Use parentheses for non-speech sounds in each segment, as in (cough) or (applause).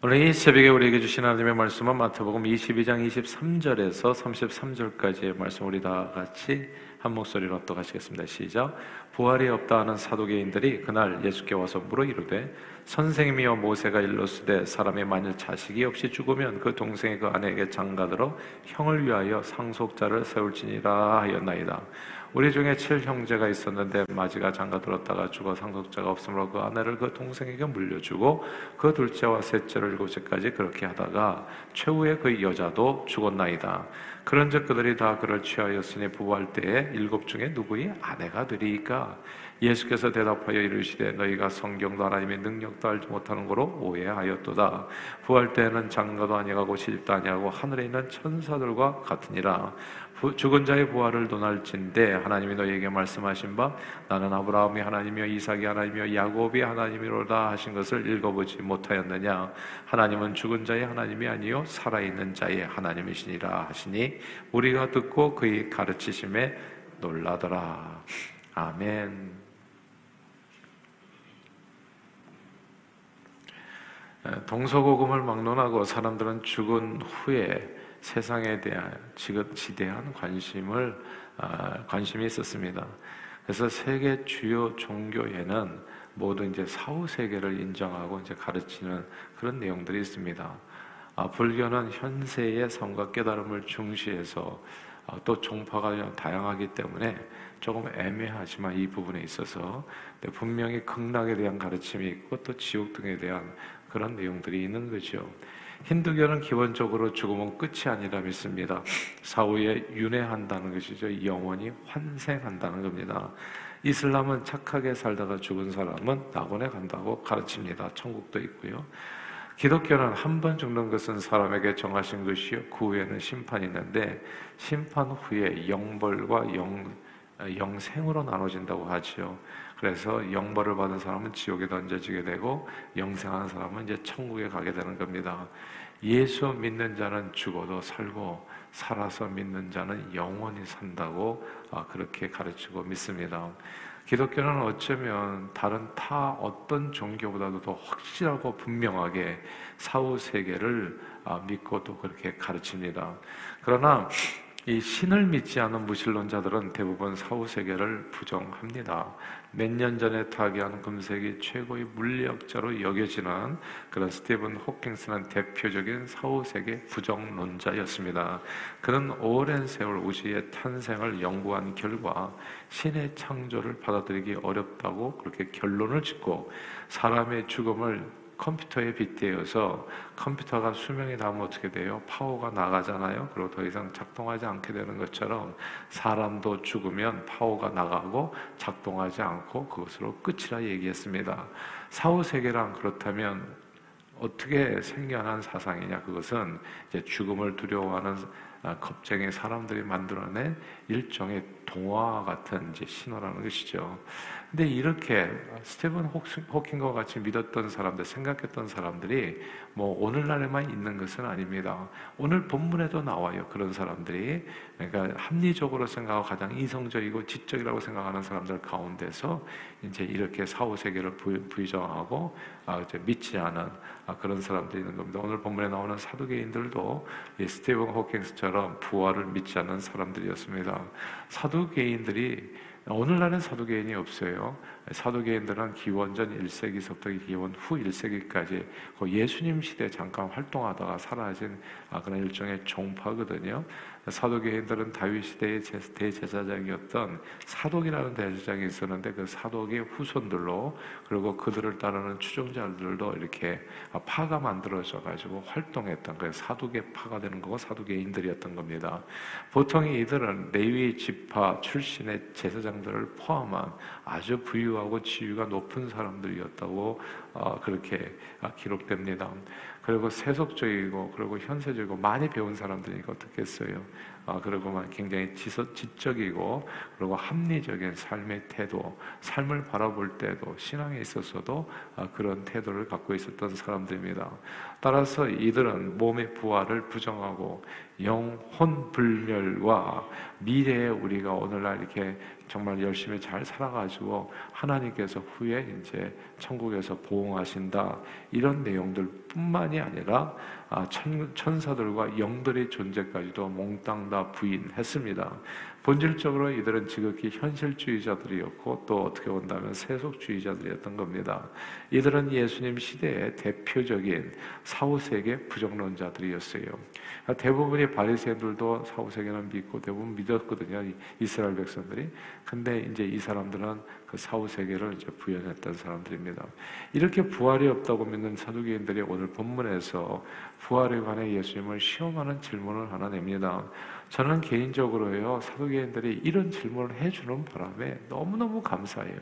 오늘 이 새벽에 우리에게 주신 하나님의 말씀은 마태복음 22장 23절에서 33절까지의 말씀 우리 다 같이 한 목소리로 합독하시겠습니다. 시작. 부활이 없다 하는 사도계인들이 그날 예수께 와서 물어 이르되 선생님이여 모세가 일렀으되 사람이 만일 자식이 없이 죽으면 그 동생이 그 아내에게 장가들어 형을 위하여 상속자를 세울지니라 하였나이다. 우리 중에 칠 형제가 있었는데 마지가 장가 들었다가 죽어 상속자가 없으므로 그 아내를 그 동생에게 물려주고 그 둘째와 셋째를 일곱째까지 그렇게 하다가 최후의 그 여자도 죽었나이다. 그런즉 그들이 다 그를 취하였으니 부활 때에 일곱 중에 누구의 아내가 되리이까? 예수께서 대답하여 이르시되 너희가 성경도 하나님의 능력도 알지 못하는 거로 오해하였도다. 부활 때에는 장가도 아니하고 시집도 아니하고 하늘에 있는 천사들과 같으니라. 죽은 자의 부활을 논할진대 하나님이 너희에게 말씀하신 바 나는 아브라함이 하나님이요 이삭이 하나님이요 야곱이 하나님이로다 하신 것을 읽어보지 못하였느냐 하나님은 죽은 자의 하나님이 아니요 살아있는 자의 하나님이시니라 하시니 우리가 듣고 그의 가르치심에 놀라더라 아멘 동서고금을 막론하고 사람들은 죽은 후에 세상에 대한 지대한 관심을 아, 관심이 있었습니다. 그래서 세계 주요 종교에는 모두 이제 사후 세계를 인정하고 이제 가르치는 그런 내용들이 있습니다. 아, 불교는 현세의 삶과 깨달음을 중시해서 아, 또 종파가 다양하기 때문에 조금 애매하지만 이 부분에 있어서 분명히 극락에 대한 가르침이 있고 또 지옥 등에 대한 그런 내용들이 있는 거죠. 힌두교는 기본적으로 죽음은 끝이 아니라 믿습니다. 사후에 윤회한다는 것이죠. 영원히 환생한다는 겁니다. 이슬람은 착하게 살다가 죽은 사람은 낙원에 간다고 가르칩니다. 천국도 있고요. 기독교는 한 번 죽는 것은 사람에게 정하신 것이요. 그 후에는 심판이 있는데 심판 후에 영벌과 영, 영생으로 나눠진다고 하지요. 그래서 영벌을 받은 사람은 지옥에 던져지게 되고 영생하는 사람은 이제 천국에 가게 되는 겁니다. 예수 믿는 자는 죽어도 살고 살아서 믿는 자는 영원히 산다고 아, 그렇게 가르치고 믿습니다. 기독교는 어쩌면 다른 타 어떤 종교보다도 더 확실하고 분명하게 사후 세계를 아, 믿고 또 그렇게 가르칩니다. 그러나 이 신을 믿지 않은 무신론자들은 대부분 사후 세계를 부정합니다. 몇 년 전에 타계한 금색이 최고의 물리학자로 여겨지는 그런 스티븐 호킹스는 대표적인 사후 세계 부정론자였습니다. 그는 오랜 세월 우주의 탄생을 연구한 결과 신의 창조를 받아들이기 어렵다고 그렇게 결론을 짓고 사람의 죽음을 컴퓨터에 빗대어서 컴퓨터가 수명이 닿으면 어떻게 돼요? 파워가 나가잖아요. 그리고 더 이상 작동하지 않게 되는 것처럼 사람도 죽으면 파워가 나가고 작동하지 않고 그것으로 끝이라 얘기했습니다. 사후 세계란 그렇다면 어떻게 생겨난 사상이냐? 그것은 이제 죽음을 두려워하는 아, 겁쟁이 사람들이 만들어낸 일종의 동화 같은 이제 신화라는 것이죠. 근데 이렇게 스테븐 호킹과 같이 믿었던 사람들, 생각했던 사람들이 뭐 오늘날에만 있는 것은 아닙니다. 오늘 본문에도 나와요. 그런 사람들이. 그러니까 합리적으로 생각하고 가장 이성적이고 지적이라고 생각하는 사람들 가운데서 이제 이렇게 사후 세계를 부정하고 아, 믿지 않은 아, 그런 사람들이 있는 겁니다. 오늘 본문에 나오는 사두개인들도 스테븐 호킹스처럼 부활을 믿지 않는 사람들이었습니다. 사두개인들이 오늘날은 사도개인이 없어요. 사도개인들은 기원전 1세기서부터 기원 후 1세기까지 그 예수님 시대 잠깐 활동하다가 사라진 아, 그런 일종의 종파거든요. 사도계인들은 다윗 시대의 대제사장이었던 사독이라는 대제사장이 있었는데 그 사독의 후손들로 그리고 그들을 따르는 추종자들도 이렇게 파가 만들어져 가지고 활동했던 그 사독의 파가 되는 거고 사독계인들이었던 겁니다. 보통 이들은 레위 지파 출신의 제사장들을 포함한 아주 부유하고 지위가 높은 사람들이었다고 어, 그렇게 기록됩니다. 그리고 세속적이고 그리고 현세적이고 많이 배운 사람들이니까 어떻겠어요? 아, 그리고 굉장히 지적, 지적이고 그리고 합리적인 삶의 태도, 삶을 바라볼 때도 신앙에 있어서도 아, 그런 태도를 갖고 있었던 사람들입니다. 따라서 이들은 몸의 부활을 부정하고 영혼 불멸과 미래에 우리가 오늘날 이렇게 정말 열심히 잘 살아가지고 하나님께서 후에 이제 천국에서 보응하신다 이런 내용들 뿐만이 아니라 아, 천, 천사들과 영들의 존재까지도 몽땅 다 부인했습니다. 본질적으로 이들은 지극히 현실주의자들이었고 또 어떻게 본다면 세속주의자들이었던 겁니다. 이들은 예수님 시대의 대표적인 사후세계 부정론자들이었어요. 대부분의 바리새인들도 사후세계는 믿고 대부분 믿었거든요. 이스라엘 백성들이. 근데 이제 이 사람들은 그 사후 세계를 이제 부연했던 사람들입니다. 이렇게 부활이 없다고 믿는 사두개인들이 오늘 본문에서 부활에 관해 예수님을 시험하는 질문을 하나 냅니다. 저는 개인적으로요 사두개인들이 이런 질문을 해주는 바람에 너무 너무 감사해요.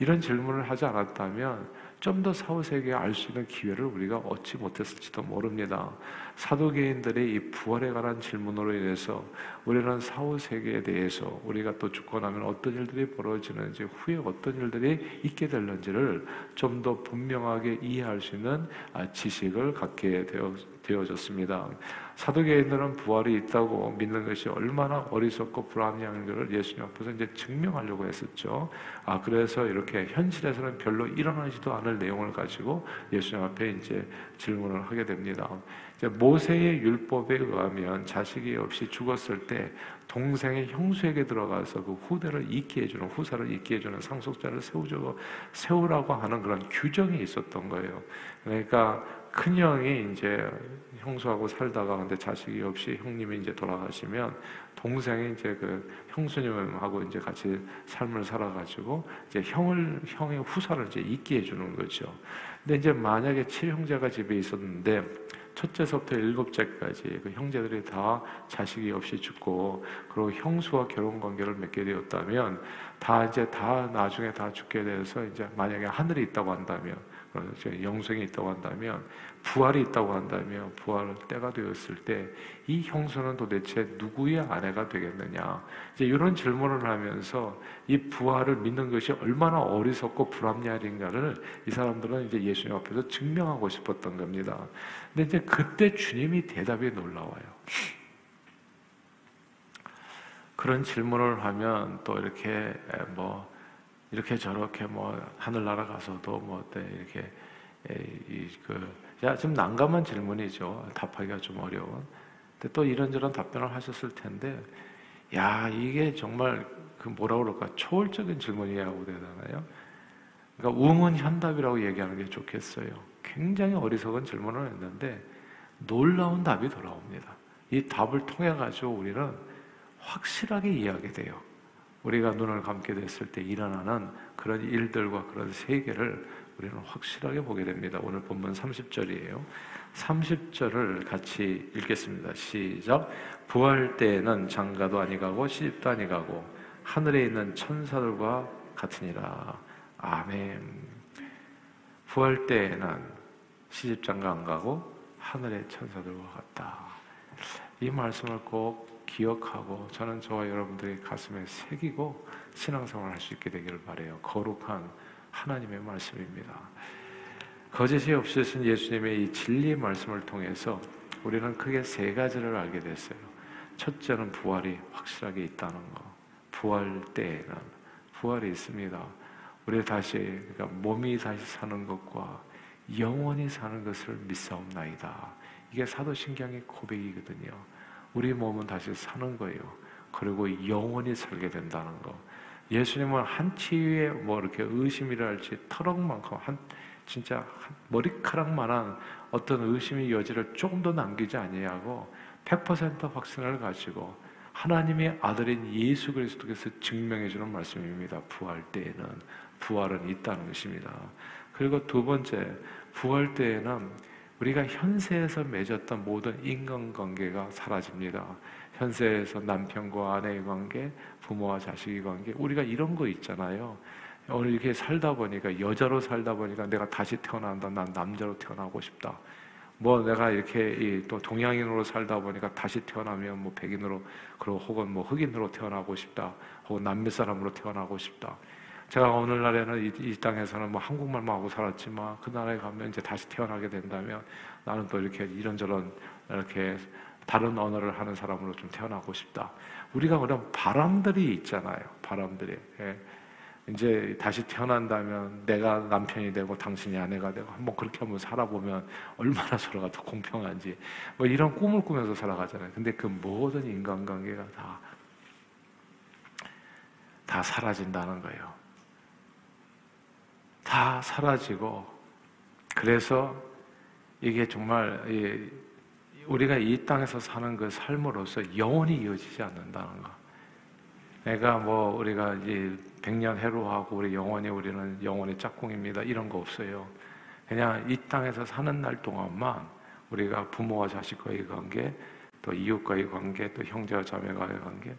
이런 질문을 하지 않았다면 좀 더 사후 세계에 알수 있는 기회를 우리가 얻지 못했을지도 모릅니다. 사도개인들의 이 부활에 관한 질문으로 인해서 우리는 사후 세계에 대해서 우리가 또 죽고 나면 어떤 일들이 벌어지는지 후에 어떤 일들이 있게 될는지를 좀 더 분명하게 이해할 수 있는 아, 지식을 갖게 되어 되어졌습니다. 사도계인들은 부활이 있다고 믿는 것이 얼마나 어리석고 불합리한지를 예수님 앞에서 이제 증명하려고 했었죠. 아 그래서 이렇게 현실에서는 별로 일어나지도 않을 내용을 가지고 예수님 앞에 이제 질문을 하게 됩니다. 모세의 율법에 의하면 자식이 없이 죽었을 때 동생의 형수에게 들어가서 그 후대를 잇게 해주는 후사를 잇게 해주는 상속자를 세우죠 세우라고 하는 그런 규정이 있었던 거예요. 그러니까 큰 형이 이제 형수하고 살다가 근데 자식이 없이 형님이 이제 돌아가시면 동생이 이제 그 형수님하고 이제 같이 삶을 살아가지고 이제 형을 형의 후사를 이제 있게 해주는 거죠. 근데 이제 만약에 칠형제가 집에 있었는데 첫째서부터 일곱째까지 그 형제들이 다 자식이 없이 죽고 그리고 형수와 결혼 관계를 맺게 되었다면 다 이제 다 나중에 다 죽게 돼서 이제 만약에 하늘이 있다고 한다면 영생이 있다고 한다면 부활이 있다고 한다면 부활 때가 되었을 때 이 형수는 도대체 누구의 아내가 되겠느냐 이제 이런 질문을 하면서 이 부활을 믿는 것이 얼마나 어리석고 불합리한가를 이 사람들은 이제 예수님 앞에서 증명하고 싶었던 겁니다. 근데 이제 그때 주님이 대답이 놀라워요. 그런 질문을 하면 또 이렇게 뭐 이렇게 저렇게 뭐 하늘나라 가서도 뭐 이렇게 이그 야, 좀 난감한 질문이죠. 답하기가 좀 어려운. 근데 또 이런저런 답변을 하셨을 텐데, 야, 이게 정말 그 뭐라 그럴까, 초월적인 질문이라고 되나요? 그러니까 우문현답이라고 얘기하는 게 좋겠어요. 굉장히 어리석은 질문을 했는데, 놀라운 답이 돌아옵니다. 이 답을 통해 가지고 우리는 확실하게 이해하게 돼요. 우리가 눈을 감게 됐을 때 일어나는 그런 일들과 그런 세계를 우리는 확실하게 보게 됩니다. 오늘 본문 30절이에요. 30절을 같이 읽겠습니다. 시작. 부활 때에는 장가도 아니 가고 시집도 아니 가고 하늘에 있는 천사들과 같으니라. 아멘. 부활 때에는 시집 장가 안 가고 하늘의 천사들과 같다. 이 말씀을 꼭 기억하고 저는 저와 여러분들의 가슴에 새기고 신앙생활을 할수 있게 되기를 바래요. 거룩한 하나님의 말씀입니다. 거짓이 없으신 예수님의 이 진리 말씀을 통해서 우리는 크게 세 가지를 알게 됐어요. 첫째는 부활이 확실하게 있다는 거. 부활 때에는 부활이 있습니다. 우리 다시 그러니까 몸이 다시 사는 것과 영원히 사는 것을 믿사옵나이다. 이게 사도신경의 고백이거든요. 우리 몸은 다시 사는 거예요. 그리고 영원히 살게 된다는 거. 예수님은 한 치유에 뭐 이렇게 의심이라 할지 터럭만큼 한 진짜 한 머리카락만한 어떤 의심의 여지를 조금 더 남기지 아니하고 100% 확신을 가지고 하나님의 아들인 예수 그리스도께서 증명해 주는 말씀입니다. 부활 때에는 부활은 있다는 것입니다. 그리고 두 번째 부활 때에는 우리가 현세에서 맺었던 모든 인간관계가 사라집니다. 현세에서 남편과 아내의 관계, 부모와 자식의 관계, 우리가 이런 거 있잖아요. 오늘 이렇게 살다 보니까 여자로 살다 보니까 내가 다시 태어난다. 난 남자로 태어나고 싶다. 뭐 내가 이렇게 또 동양인으로 살다 보니까 다시 태어나면 뭐 백인으로 그리고 혹은 뭐 흑인으로 태어나고 싶다. 혹은 남미 사람으로 태어나고 싶다. 제가 오늘날에는 이, 이 땅에서는 뭐 한국말만 하고 살았지만 그 나라에 가면 이제 다시 태어나게 된다면 나는 또 이렇게 이런저런 이렇게 다른 언어를 하는 사람으로 좀 태어나고 싶다. 우리가 그런 바람들이 있잖아요. 바람들이. 예. 이제 다시 태어난다면 내가 남편이 되고 당신이 아내가 되고 한번 그렇게 한번 살아보면 얼마나 (laughs) 서로가 더 공평한지 뭐 이런 꿈을 꾸면서 살아가잖아요. 근데 그 모든 인간관계가 다, 다 사라진다는 거예요. 다 사라지고 그래서 이게 정말 우리가 이 땅에서 사는 그 삶으로서 영원히 이어지지 않는다는 거. 내가 뭐 우리가 이제 백년 해로하고 우리 영원히 우리는 영원히 짝꿍입니다. 이런 거 없어요. 그냥 이 땅에서 사는 날 동안만 우리가 부모와 자식과의 관계, 또 이웃과의 관계, 또 형제와 자매와의 관계,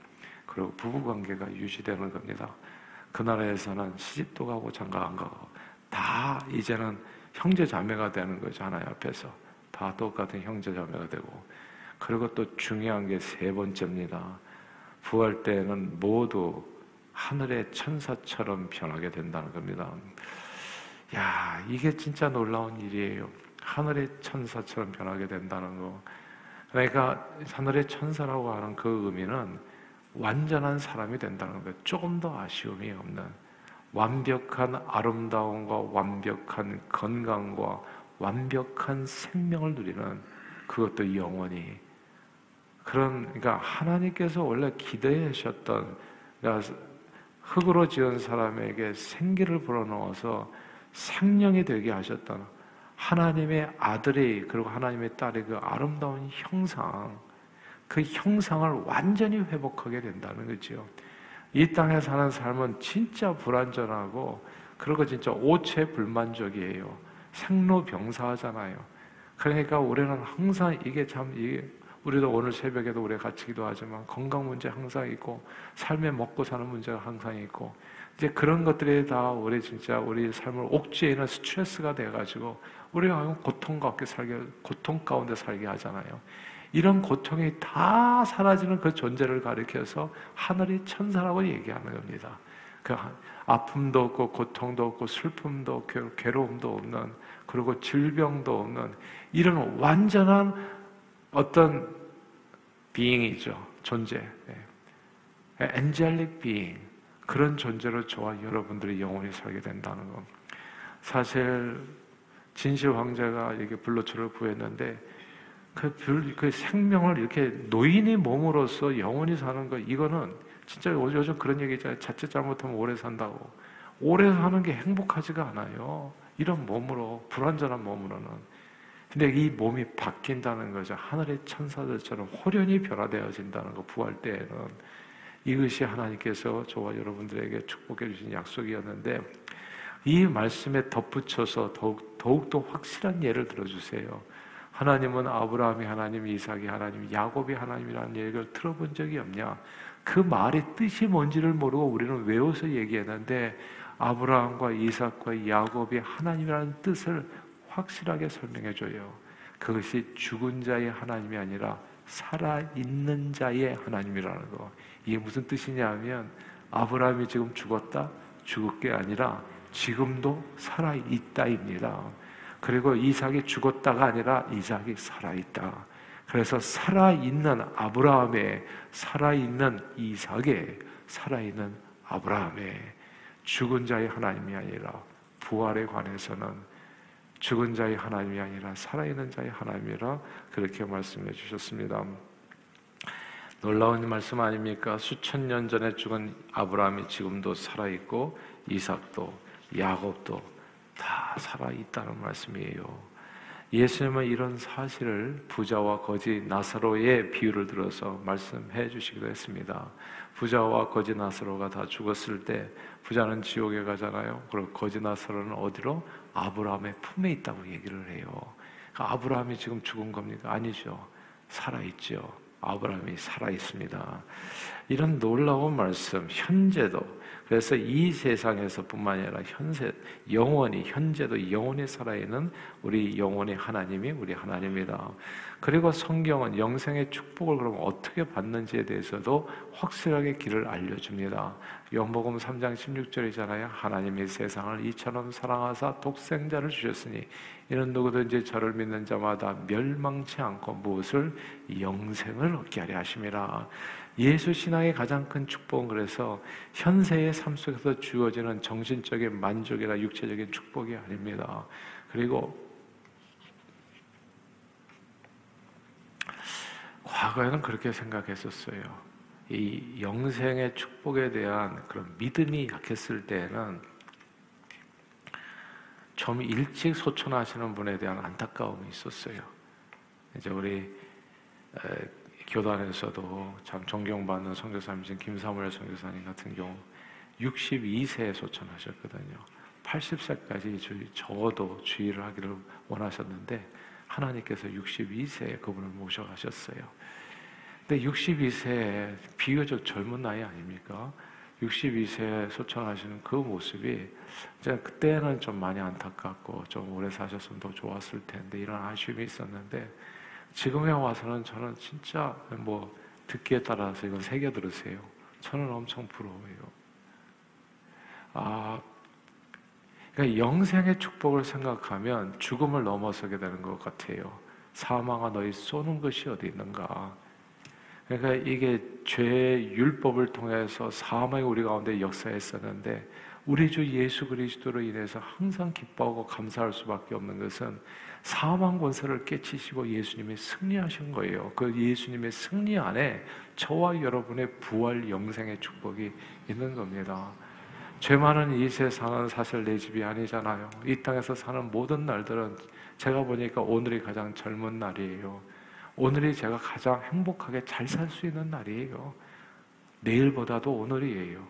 그리고 부부 관계가 유지되는 겁니다. 그 나라에서는 시집도 가고 장가 안 가고 다 이제는 형제 자매가 되는 거죠 하나님 앞에서 다 똑같은 형제 자매가 되고 그리고 또 중요한 게 세 번째입니다. 부활 때는 모두 하늘의 천사처럼 변하게 된다는 겁니다. 야, 이게 진짜 놀라운 일이에요. 하늘의 천사처럼 변하게 된다는 거. 그러니까 하늘의 천사라고 하는 그 의미는 완전한 사람이 된다는 거. 조금 더 아쉬움이 없는 완벽한 아름다움과 완벽한 건강과 완벽한 생명을 누리는 그것도 영원히 그런 그러니까 하나님께서 원래 기대하셨던 그러니까 흙으로 지은 사람에게 생기를 불어넣어서 생명이 되게 하셨던 하나님의 아들이 그리고 하나님의 딸의 그 아름다운 형상 그 형상을 완전히 회복하게 된다는 거죠. 이 땅에 사는 삶은 진짜 불완전하고 그리고 진짜 오체 불만족이에요. 생로병사하잖아요. 그러니까 우리는 항상 이게 참 이게 우리도 오늘 새벽에도 우리 같이 기도하지만 건강 문제 항상 있고 삶에 먹고 사는 문제가 항상 있고 이제 그런 것들이 다 우리 진짜 우리 삶을 옥죄에 있는 스트레스가 돼가지고 우리가 고통 가운데 살게 고통 가운데 살게 하잖아요. 이런 고통이 다 사라지는 그 존재를 가리켜서 하늘의 천사라고 얘기하는 겁니다. 그 아픔도 없고 고통도 없고 슬픔도 없고 괴로움도 없는 그리고 질병도 없는 이런 완전한 어떤 비잉이죠. 존재. 엔젤릭 비잉. 그런 존재로 저와 여러분들이 영원히 살게 된다는 것. 사실 진실 황제가 이게 불로초를 구했는데 그, 불, 그 생명을 이렇게 노인의 몸으로서 영원히 사는 것 이거는 진짜 요즘 그런 얘기 있잖아요. 자칫 잘못하면 오래 산다고. 오래 사는 게 행복하지가 않아요. 이런 몸으로 불완전한 몸으로는 근데 이 몸이 바뀐다는 거죠. 하늘의 천사들처럼 호련히 변화되어진다는 거, 부활 때에는. 이것이 하나님께서 저와 여러분들에게 축복해 주신 약속이었는데, 이 말씀에 덧붙여서 더욱, 더욱더 확실한 예를 들어주세요. 하나님은 아브라함이 하나님, 이삭이 하나님, 야곱이 하나님이라는 얘기를 들어본 적이 없냐? 그 말의 뜻이 뭔지를 모르고 우리는 외워서 얘기했는데, 아브라함과 이삭과 야곱이 하나님이라는 뜻을 확실하게 설명해 줘요. 그것이 죽은 자의 하나님이 아니라 살아있는 자의 하나님이라는 거. 이게 무슨 뜻이냐면 아브라함이 지금 죽었다? 죽을 게 아니라 지금도 살아있다입니다. 그리고 이삭이 죽었다가 아니라 이삭이 살아있다. 그래서 살아있는 아브라함의, 살아있는 이삭의, 살아있는 아브라함의 죽은 자의 하나님이 아니라 부활에 관해서는 죽은 자의 하나님이 아니라 살아있는 자의 하나님이라 그렇게 말씀해 주셨습니다. 놀라운 말씀 아닙니까? 수천 년 전에 죽은 아브라함이 지금도 살아있고 이삭도 야곱도 다 살아있다는 말씀이에요. 예수님은 이런 사실을 부자와 거지 나사로의 비유를 들어서 말씀해 주시기도 했습니다. 부자와 거지 나사로가 다 죽었을 때 부자는 지옥에 가잖아요. 그리고 거지 나사로는 어디로? 아브라함의 품에 있다고 얘기를 해요. 그러니까 아브라함이 지금 죽은 겁니까? 아니죠. 살아있죠. 아브라함이 살아있습니다. 이런 놀라운 말씀, 현재도 그래서 이 세상에서뿐만 아니라 현세 영원히 현재도 영원히 살아있는 우리 영원의 하나님이 우리 하나님이다. 그리고 성경은 영생의 축복을 그럼 어떻게 받는지에 대해서도 확실하게 길을 알려줍니다. 요복음 3장 16절이잖아요. 하나님이 세상을 이처럼 사랑하사 독생자를 주셨으니 이는 누구든지 저를 믿는 자마다 멸망치 않고 무엇을 영생을 얻게 하려 하심이라. 예수 신앙의 가장 큰 축복은 그래서 현세의 삶 속에서 주어지는 정신적인 만족이나 육체적인 축복이 아닙니다. 그리고 과거에는 그렇게 생각했었어요. 이 영생의 축복에 대한 그런 믿음이 약했을 때에는 좀 일찍 소천하시는 분에 대한 안타까움이 있었어요. 이제 우리 교단에서도 참 존경받는 선교사님이신 김사무엘 선교사님 같은 경우 62세에 소천하셨거든요. 80세까지 적어도 주의를 하기를 원하셨는데 하나님께서 62세에 그분을 모셔가셨어요. 근데 62세에 비교적 젊은 나이 아닙니까? 62세에 소천하시는 그 모습이 제가 그때는 좀 많이 안타깝고 좀 오래 사셨으면 더 좋았을 텐데 이런 아쉬움이 있었는데 지금에 와서는 저는 진짜 뭐 듣기에 따라서 이건 새겨 들으세요. 저는 엄청 부러워요. 아, 그러니까 영생의 축복을 생각하면 죽음을 넘어서게 되는 것 같아요. 사망아 너희 쏘는 것이 어디 있는가? 그러니까 이게 죄의 율법을 통해서 사망이 우리 가운데 역사했었는데 우리 주 예수 그리스도로 인해서 항상 기뻐하고 감사할 수밖에 없는 것은 사망 권세를 깨치시고 예수님이 승리하신 거예요. 그 예수님의 승리 안에 저와 여러분의 부활 영생의 축복이 있는 겁니다. 죄 많은 이 세상은 사실 내 집이 아니잖아요. 이 땅에서 사는 모든 날들은 제가 보니까 오늘이 가장 젊은 날이에요. 오늘이 제가 가장 행복하게 잘 살 수 있는 날이에요. 내일보다도 오늘이에요.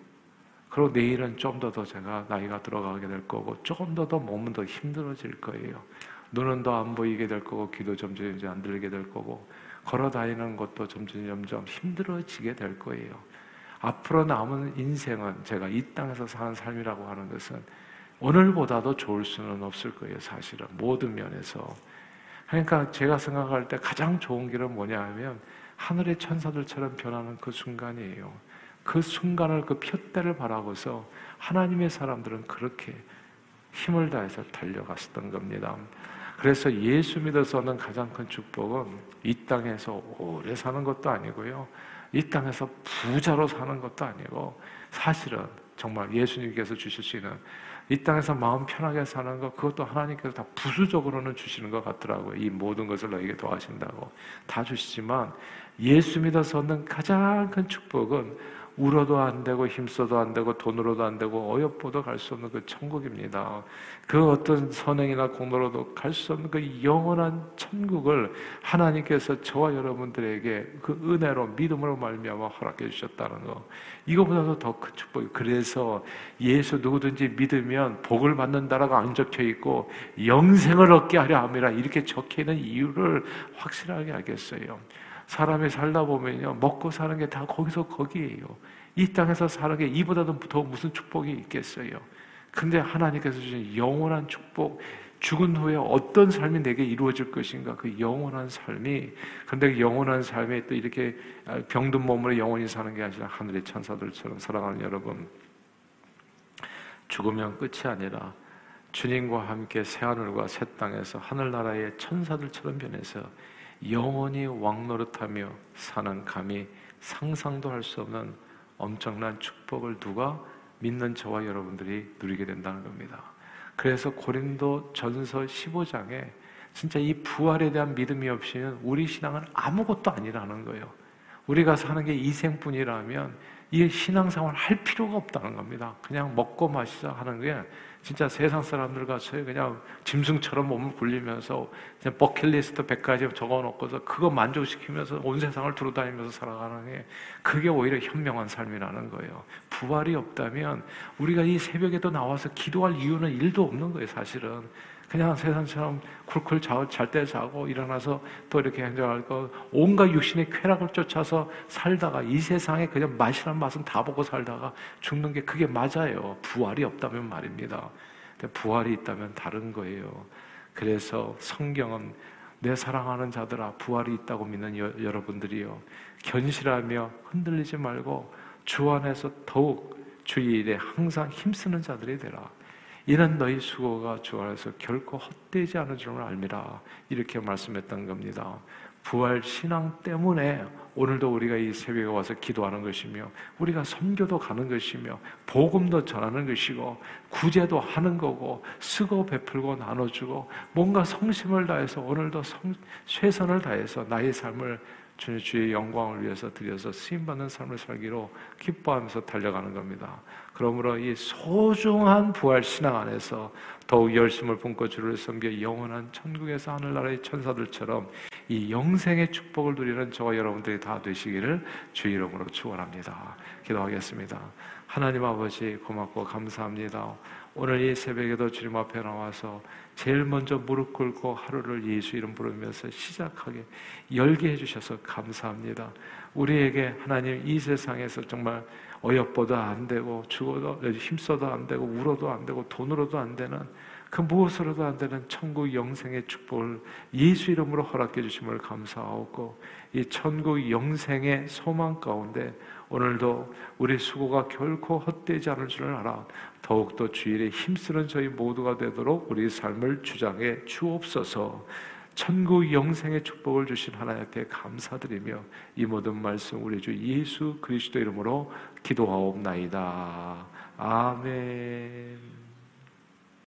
그리고 내일은 좀 더 더 제가 나이가 들어가게 될 거고 조금 더 더 몸은 더 힘들어질 거예요. 눈은 더 안 보이게 될 거고 귀도 점점 이제 안 들리게 될 거고 걸어 다니는 것도 점점 점점 힘들어지게 될 거예요. 앞으로 남은 인생은 제가 이 땅에서 사는 삶이라고 하는 것은 오늘보다도 좋을 수는 없을 거예요, 사실은. 모든 면에서. 그러니까 제가 생각할 때 가장 좋은 길은 뭐냐 하면 하늘의 천사들처럼 변하는 그 순간이에요. 그 순간을, 그 표대를 바라고서 하나님의 사람들은 그렇게 힘을 다해서 달려갔었던 겁니다. 그래서 예수 믿어서 얻는 가장 큰 축복은 이 땅에서 오래 사는 것도 아니고요. 이 땅에서 부자로 사는 것도 아니고 사실은 정말 예수님께서 주실 수 있는 이 땅에서 마음 편하게 사는 것 그것도 하나님께서 다 부수적으로는 주시는 것 같더라고요. 이 모든 것을 너에게 도와신다고 다 주시지만 예수 믿어서 얻는 가장 큰 축복은 울어도 안 되고 힘써도 안 되고 돈으로도 안 되고 어여뻐도 갈 수 없는 그 천국입니다. 그 어떤 선행이나 공로로도 갈 수 없는 그 영원한 천국을 하나님께서 저와 여러분들에게 그 은혜로 믿음으로 말미암아 허락해 주셨다는 거. 이거보다도 더 큰 축복이. 그래서 예수 누구든지 믿으면 복을 받는다라고 안 적혀 있고 영생을 얻게 하려 함이라 이렇게 적혀 있는 이유를 확실하게 알겠어요. 사람이 살다 보면요, 먹고 사는 게 다 거기서 거기에요. 이 땅에서 사는 게 이보다도 더 무슨 축복이 있겠어요. 근데 하나님께서 주신 영원한 축복, 죽은 후에 어떤 삶이 내게 이루어질 것인가, 그 영원한 삶이, 근데 그 영원한 삶에 또 이렇게 병든 몸으로 영원히 사는 게 아니라 하늘의 천사들처럼 살아가는 여러분, 죽으면 끝이 아니라 주님과 함께 새 하늘과 새 땅에서 하늘나라의 천사들처럼 변해서 영원히 왕노릇하며 사는 감히 상상도 할 수 없는 엄청난 축복을 누가 믿는 저와 여러분들이 누리게 된다는 겁니다. 그래서 고린도 전서 15장에 진짜 이 부활에 대한 믿음이 없이는 우리 신앙은 아무것도 아니라는 거예요. 우리가 사는 게 이 생뿐이라면 이 신앙생활 할 필요가 없다는 겁니다. 그냥 먹고 마시자 하는 게 진짜 세상 사람들 같이 그냥 짐승처럼 몸을 굴리면서 그냥 버킷리스트 100가지 적어놓고서 그거 만족시키면서 온 세상을 두루다니면서 살아가는 게 그게 오히려 현명한 삶이라는 거예요. 부활이 없다면 우리가 이 새벽에도 나와서 기도할 이유는 일도 없는 거예요, 사실은. 그냥 세상처럼 쿨쿨 잘때 자고 일어나서 또 이렇게 행정하고 온갖 육신의 쾌락을 쫓아서 살다가 이 세상에 그냥 맛이란 맛은 다 보고 살다가 죽는 게 그게 맞아요. 부활이 없다면 말입니다. 근데 부활이 있다면 다른 거예요. 그래서 성경은 내 사랑하는 자들아 부활이 있다고 믿는 여, 여러분들이요 견실하며 흔들리지 말고 주 안에서 더욱 주의 일에 항상 힘쓰는 자들이 되라. 이는 너희 수고가 주 안에서 결코 헛되지 않은 줄을 알미라. 이렇게 말씀했던 겁니다. 부활 신앙 때문에 오늘도 우리가 이 새벽에 와서 기도하는 것이며 우리가 선교도 가는 것이며 복음도 전하는 것이고 구제도 하는 거고 쓰고 베풀고 나눠주고 뭔가 성심을 다해서 오늘도 성, 최선을 다해서 나의 삶을 주의 영광을 위해서 드려서 쓰임 받는 삶을 살기로 기뻐하면서 달려가는 겁니다. 그러므로 이 소중한 부활 신앙 안에서 더욱 열심을 품고 주를 섬겨 영원한 천국에서 하늘나라의 천사들처럼 이 영생의 축복을 누리는 저와 여러분들이 다 되시기를 주 이름으로 축원합니다. 기도하겠습니다. 하나님 아버지 고맙고 감사합니다. 오늘 이 새벽에도 주님 앞에 나와서 제일 먼저 무릎 꿇고 하루를 예수 이름 부르면서 시작하게 열게 해주셔서 감사합니다. 우리에게 하나님 이 세상에서 정말 어여뻐도 안 되고 죽어도 힘써도 안 되고 울어도 안 되고 돈으로도 안 되는 그 무엇으로도 안 되는 천국 영생의 축복을 예수 이름으로 허락해 주심을 감사하고 이 천국 영생의 소망 가운데 오늘도 우리 수고가 결코 헛되지 않을 줄을 알아 더욱더 주일에 힘쓰는 저희 모두가 되도록 우리 삶을 주장해 주옵소서 천국 영생의 축복을 주신 하나님 앞에 감사드리며 이 모든 말씀 우리 주 예수 그리스도 이름으로 기도하옵나이다. 아멘.